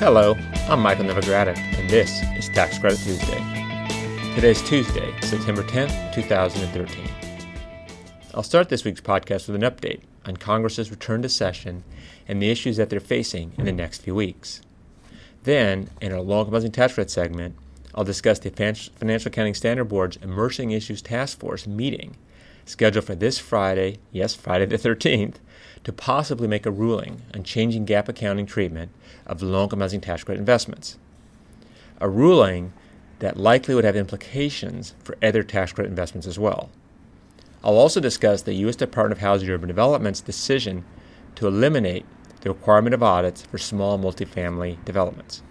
Hello, I'm Michael Novogradac, and this is Tax Credit Tuesday. Today is Tuesday, September 10th, 2013. I'll start this week's podcast with an update on Congress's return to session and the issues that they're facing in the next few weeks. Then, in our long housing tax credit segment, I'll discuss the Financial Accounting Standard Board's Emerging Issues Task Force meeting, scheduled for this Friday, yes, Friday the 13th, to possibly make a ruling on changing GAAP accounting treatment of low income tax credit investments. A ruling that likely would have implications for other tax credit investments as well. I'll also discuss the U.S. Department of Housing and Urban Development's decision to eliminate the requirement of audits for small multifamily developments.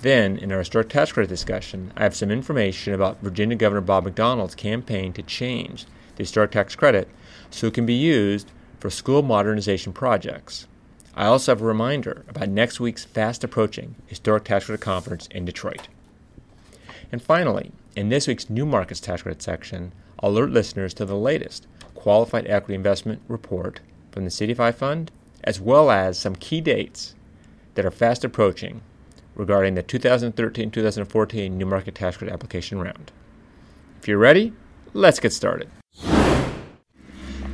Then, in our historic tax credit discussion, I have some information about Virginia Governor Bob McDonnell's campaign to change the historic tax credit so it can be used for school modernization projects. I also have a reminder about next week's fast approaching historic tax credit conference in Detroit. And finally, in this week's New Markets Tax Credit section, I'll alert listeners to the latest Qualified Equity Investment Report from the CDFI Fund, as well as some key dates that are fast approaching regarding the 2013 2014 New Market Tax Credit application round. If you're ready, let's get started.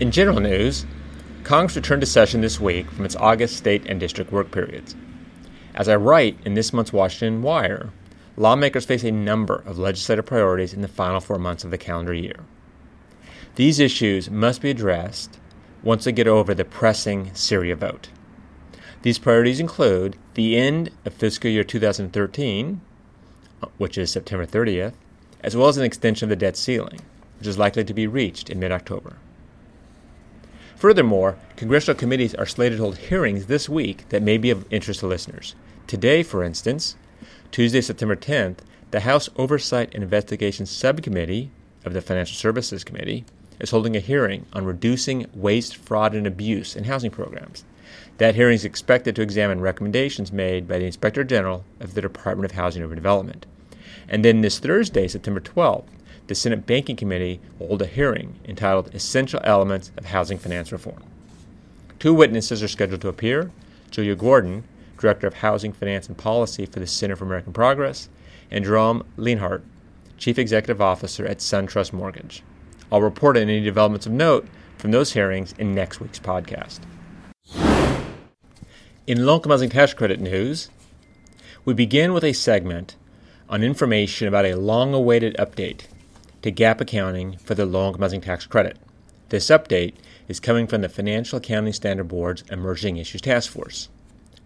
In general news, Congress returned to session this week from its August state and district work periods. As I write in this month's Washington Wire, lawmakers face a number of legislative priorities in the final four months of the calendar year. These issues must be addressed once they get over the pressing Syria vote. These priorities include the end of fiscal year 2013, which is September 30th, as well as an extension of the debt ceiling, which is likely to be reached in mid October. Furthermore, congressional committees are slated to hold hearings this week that may be of interest to listeners. Today, for instance, Tuesday, September 10th, the House Oversight and Investigations Subcommittee of the Financial Services Committee is holding a hearing on reducing waste, fraud, and abuse in housing programs. That hearing is expected to examine recommendations made by the Inspector General of the Department of Housing and Urban Development. And then this Thursday, September 12th, the Senate Banking Committee will hold a hearing entitled Essential Elements of Housing Finance Reform. Two witnesses are scheduled to appear Julia Gordon, Director of Housing Finance and Policy for the Center for American Progress, and Jerome Lienhard, Chief Executive Officer at SunTrust Mortgage. I'll report on any developments of note from those hearings in next week's podcast. In low income housing tax credit news, we begin with a segment on information about a long awaited update to GAAP accounting for the income housing tax credit. This update is coming from the Financial Accounting Standard Board's Emerging Issues Task Force.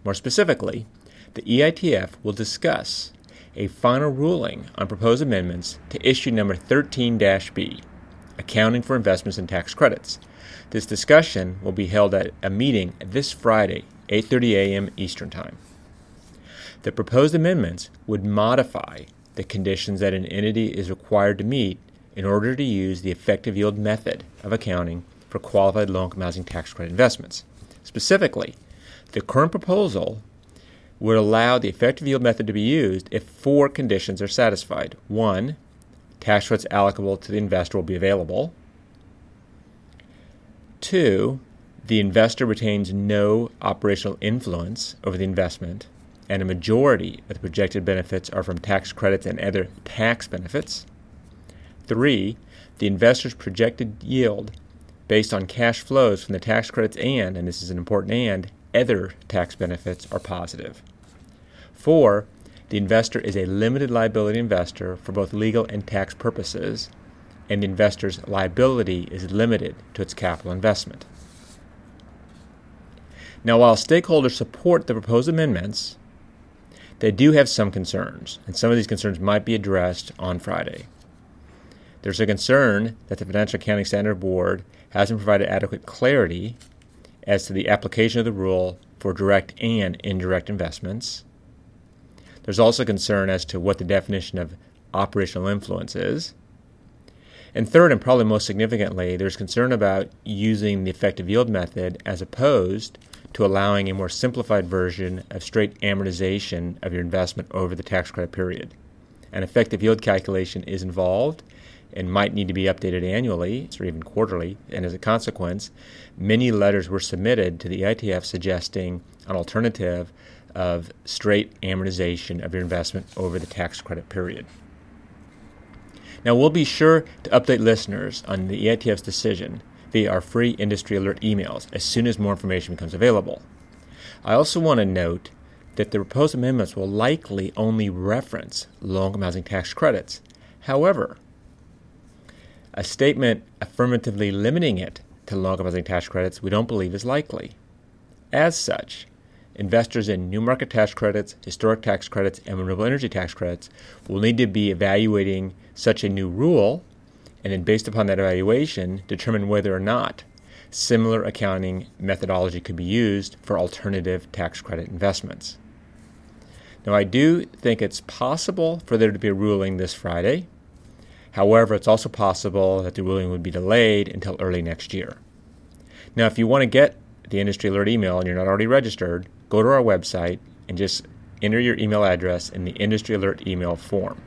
More specifically, the EITF will discuss a final ruling on proposed amendments to issue number 13 B, Accounting for Investments in Tax Credits. This discussion will be held at a meeting this Friday, 8:30 a.m. Eastern Time. The proposed amendments would modify the conditions that an entity is required to meet in order to use the effective yield method of accounting for qualified low income housing tax credit investments. Specifically, the current proposal would allow the effective yield method to be used if four conditions are satisfied. One, tax credits allocable to the investor will be available. Two, the investor retains no operational influence over the investment, and a majority of the projected benefits are from tax credits and other tax benefits. Three, the investor's projected yield based on cash flows from the tax credits and, and this is an important and, other tax benefits are positive. Four, the investor is a limited liability investor for both legal and tax purposes, and the investor's liability is limited to its capital investment. Now, while stakeholders support the proposed amendments, they do have some concerns, and some of these concerns might be addressed on Friday. There's a concern that the Financial Accounting Standard Board hasn't provided adequate clarity as to the application of the rule for direct and indirect investments. There's also concern as to what the definition of operational influence is. And third, and probably most significantly, there's concern about using the effective yield method as opposed to allowing a more simplified version of straight amortization of your investment over the tax credit period. An effective yield calculation is involved and might need to be updated annually or even quarterly, and as a consequence, many letters were submitted to the EITF suggesting an alternative of straight amortization of your investment over the tax credit period. Now, we'll be sure to update listeners on the EITF's decision via our free industry alert emails as soon as more information becomes available. I also want to note that the proposed amendments will likely only reference income housing tax credits. However, a statement affirmatively limiting it to low income tax credits we don't believe is likely. As such, investors in new market tax credits, historic tax credits, and renewable energy tax credits will need to be evaluating such a new rule and then, based upon that evaluation, determine whether or not similar accounting methodology could be used for alternative tax credit investments. Now, I do think it's possible for there to be a ruling this Friday. However, it's also possible that the ruling would be delayed until early next year. Now, if you want to get the Industry Alert email and you're not already registered, go to our website and just enter your email address in the Industry Alert email form.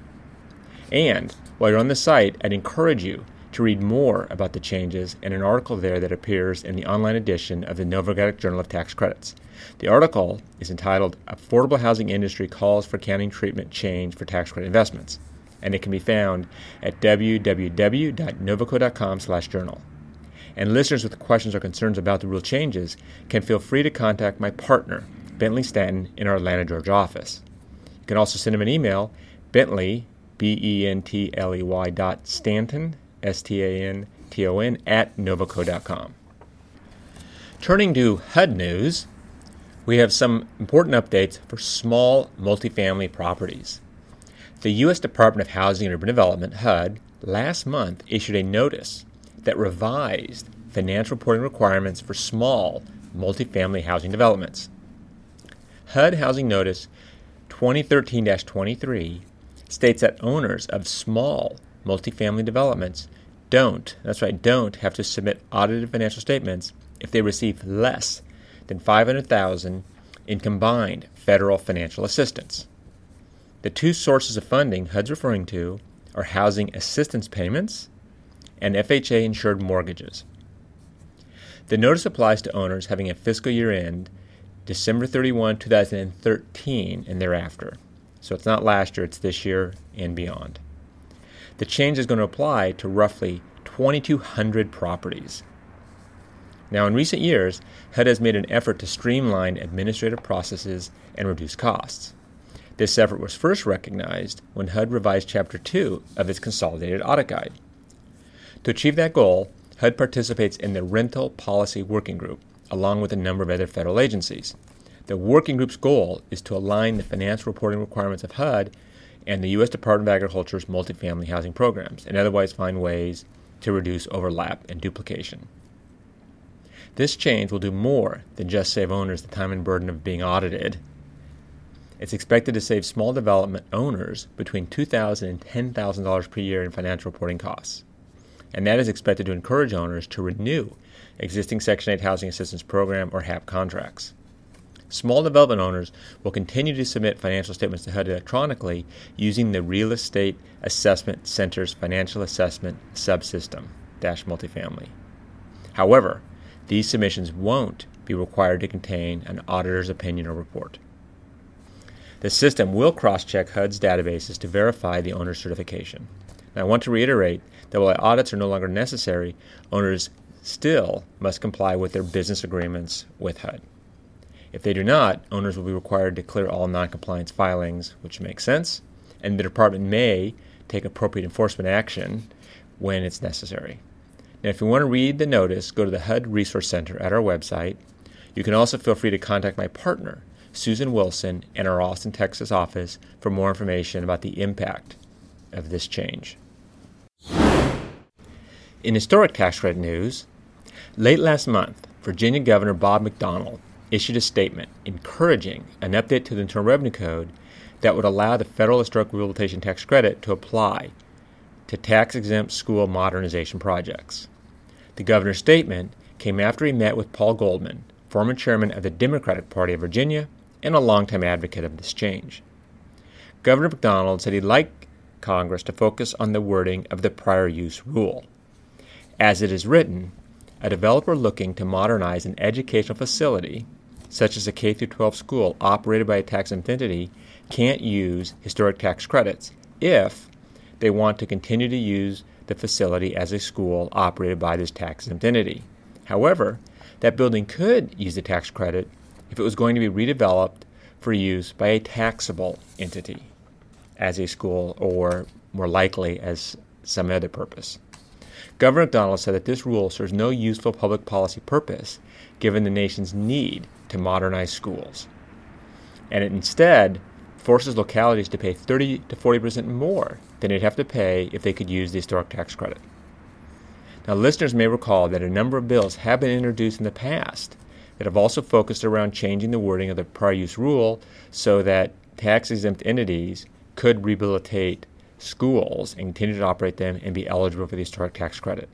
And while you're on the site, I'd encourage you to read more about the changes in an article there that appears in the online edition of the Novogradac Journal of Tax Credits. The article is entitled Affordable Housing Industry Calls for Accounting Treatment Change for Tax Credit Investments, and it can be found at www.novoco.com/journal. And listeners with questions or concerns about the rule changes can feel free to contact my partner, Bentley Stanton, in our Atlanta, Georgia office. You can also send him an email, bentley, B-E-N-T-L-E-Y dot Stanton, S-T-A-N-T-O-N, at novoco.com. Turning to HUD news, we have some important updates for small multifamily properties. The U.S. Department of Housing and Urban Development, HUD, last month issued a notice that revised financial reporting requirements for small multifamily housing developments. HUD Housing Notice 2013 23 states that owners of small multifamily developments don't, that's right, don't have to submit audited financial statements if they receive less than 500,000 in combined federal financial assistance. The two sources of funding HUD's referring to are housing assistance payments and FHA insured mortgages. The notice applies to owners having a fiscal year end December 31, 2013 and thereafter. So it's not last year, it's this year and beyond. The change is going to apply to roughly 2,200 properties. Now, in recent years, HUD has made an effort to streamline administrative processes and reduce costs. This effort was first recognized when HUD revised Chapter 2 of its Consolidated Audit Guide. To achieve that goal, HUD participates in the Rental Policy Working Group, along with a number of other federal agencies. The working group's goal is to align the financial reporting requirements of HUD and the U.S. Department of Agriculture's multifamily housing programs, and otherwise find ways to reduce overlap and duplication. This change will do more than just save owners the time and burden of being audited. It's expected to save small development owners between $2,000 and $10,000 per year in financial reporting costs. And that is expected to encourage owners to renew existing Section 8 Housing Assistance Program or HAP contracts. Small development owners will continue to submit financial statements to HUD electronically using the Real Estate Assessment Center's Financial Assessment Subsystem dash multifamily. However, these submissions won't be required to contain an auditor's opinion or report. The system will cross check HUD's databases to verify the owner's certification. Now, I want to reiterate that while audits are no longer necessary, owners still must comply with their business agreements with HUD. If they do not, owners will be required to clear all noncompliance filings, which makes sense, and the department may take appropriate enforcement action when it's necessary. Now, if you want to read the notice, go to the HUD Resource Center at our website. You can also feel free to contact my partner, Susan Wilson, in our Austin, Texas office for more information about the impact of this change. In historic tax credit news, late last month, Virginia Governor Bob McDonnell issued a statement encouraging an update to the Internal Revenue Code that would allow the federal historic rehabilitation tax credit to apply to tax exempt school modernization projects. The governor's statement came after he met with Paul Goldman, former chairman of the Democratic Party of Virginia and a longtime advocate of this change. Governor McDonnell said he'd like Congress to focus on the wording of the prior use rule. As it is written, a developer looking to modernize an educational facility, such as a K 12 school operated by a tax entity, can't use historic tax credits if they want to continue to use the facility as a school operated by this tax entity. However, that building could use the tax credit if it was going to be redeveloped for use by a taxable entity as a school or more likely as some other purpose. Governor McDonnell said that this rule serves no useful public policy purpose given the nation's need to modernize schools. And it instead forces localities to pay 30 to 40 percent more than they'd have to pay if they could use the historic tax credit. Now, listeners may recall that a number of bills have been introduced in the past that have also focused around changing the wording of the prior use rule so that tax exempt entities could rehabilitate schools and continue to operate them and be eligible for the historic tax credit.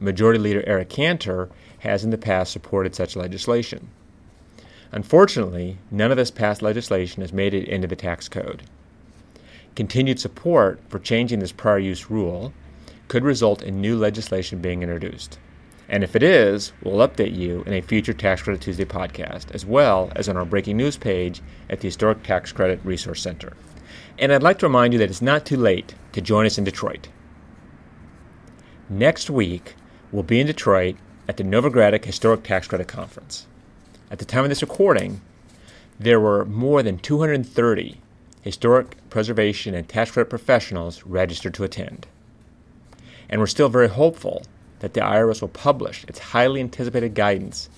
Majority Leader Eric Cantor has in the past supported such legislation. Unfortunately, none of this past legislation has made it into the tax code. Continued support for changing this prior use rule could result in new legislation being introduced. And if it is, we'll update you in a future Tax Credit Tuesday podcast, as well as on our breaking news page at the Historic Tax Credit Resource Center. And I'd like to remind you that it's not too late to join us in Detroit. Next week, we'll be in Detroit at the Novogradac Historic Tax Credit Conference. At the time of this recording, there were more than 230 historic preservation and tax credit professionals registered to attend. And we're still very hopeful that the IRS will publish its highly anticipated guidance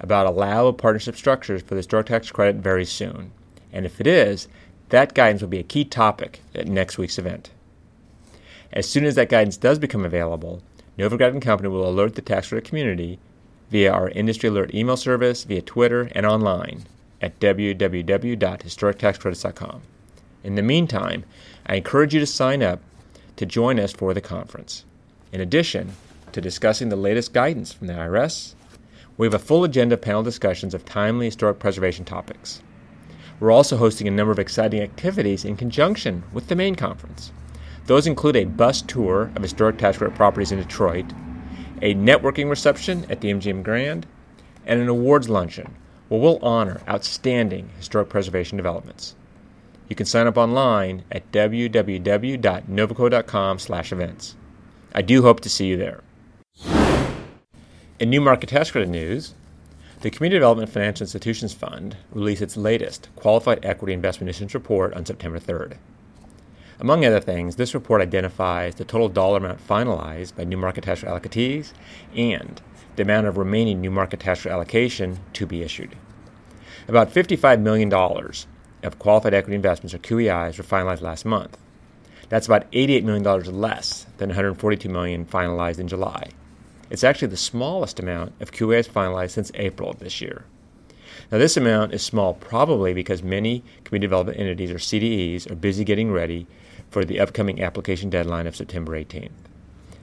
about allowable partnership structures for the historic tax credit very soon. And if it is, that guidance will be a key topic at next week's event. As soon as that guidance does become available, Novogradac and Company will alert the tax credit community via our industry alert email service, via Twitter, and online at www.historictaxcredits.com. In the meantime, I encourage you to sign up to join us for the conference. In addition to discussing the latest guidance from the IRS, we have a full agenda of panel discussions of timely historic preservation topics. We're also hosting a number of exciting activities in conjunction with the main conference. Those include a bus tour of historic tax credit properties in Detroit, a networking reception at the MGM Grand, and an awards luncheon where we'll honor outstanding historic preservation developments. You can sign up online at www.novoco.com/events. I do hope to see you there. In new market tax credit news, the Community Development Financial Institutions Fund released its latest Qualified Equity Investment Issuance Report on September 3rd. Among other things, this report identifies the total dollar amount finalized by new market tax allocatees and the amount of remaining new market tax allocation to be issued. About $55 million of qualified equity investments or QEIs were finalized last month. That's about $88 million less than $142 million finalized in July. It's actually the smallest amount of QEIs finalized since April of this year. Now, this amount is small probably because many community development entities or CDEs are busy getting ready for the upcoming application deadline of September 18th.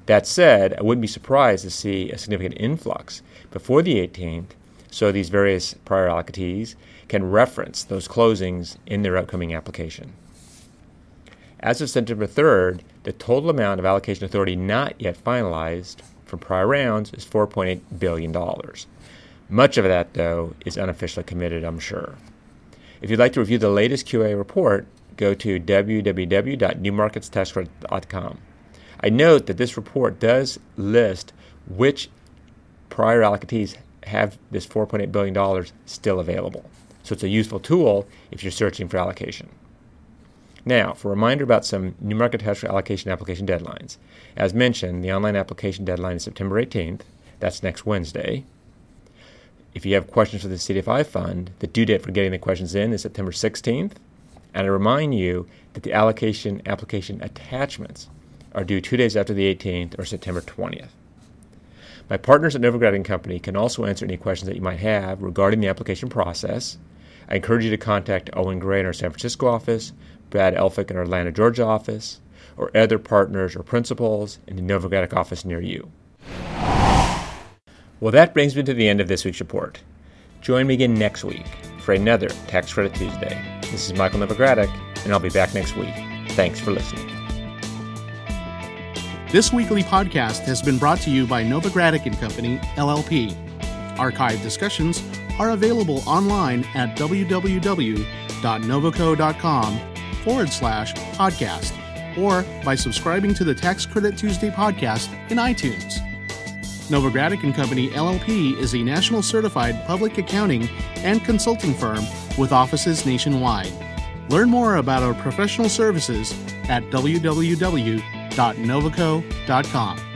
That said, I wouldn't be surprised to see a significant influx before the 18th so these various prior allocatees can reference those closings in their upcoming application. As of September 3rd, the total amount of allocation authority not yet finalized from prior rounds is $4.8 billion. Much of that, though, is unofficially committed, I'm sure. If you'd like to review the latest QEI report, go to www.newmarketstaxcredit.com. I note that this report does list which prior allocatees have this $4.8 billion still available. So it's a useful tool if you're searching for allocation. Now, for a reminder about some new market tax allocation application deadlines. As mentioned, the online application deadline is September 18th. That's next Wednesday. If you have questions for the CDFI fund, the due date for getting the questions in is September 16th. And I remind you that the allocation application attachments are due two days after the 18th or September 20th. My partners at Novogradac Company can also answer any questions that you might have regarding the application process. I encourage you to contact Owen Gray in our San Francisco office, Brad Elphick in our Atlanta, Georgia office, or other partners or principals in the Novogradac office near you. Well, that brings me to the end of this week's report. Join me again next week for another Tax Credit Tuesday. This is Michael Novogradac, and I'll be back next week. Thanks for listening. This weekly podcast has been brought to you by Novogradac and Company, LLP. Archived discussions are available online at www.novoco.com forward slash podcast or by subscribing to the Tax Credit Tuesday podcast in iTunes. Novogradac and Company LLP is a national certified public accounting and consulting firm with offices nationwide. Learn more about our professional services at www.novoco.com.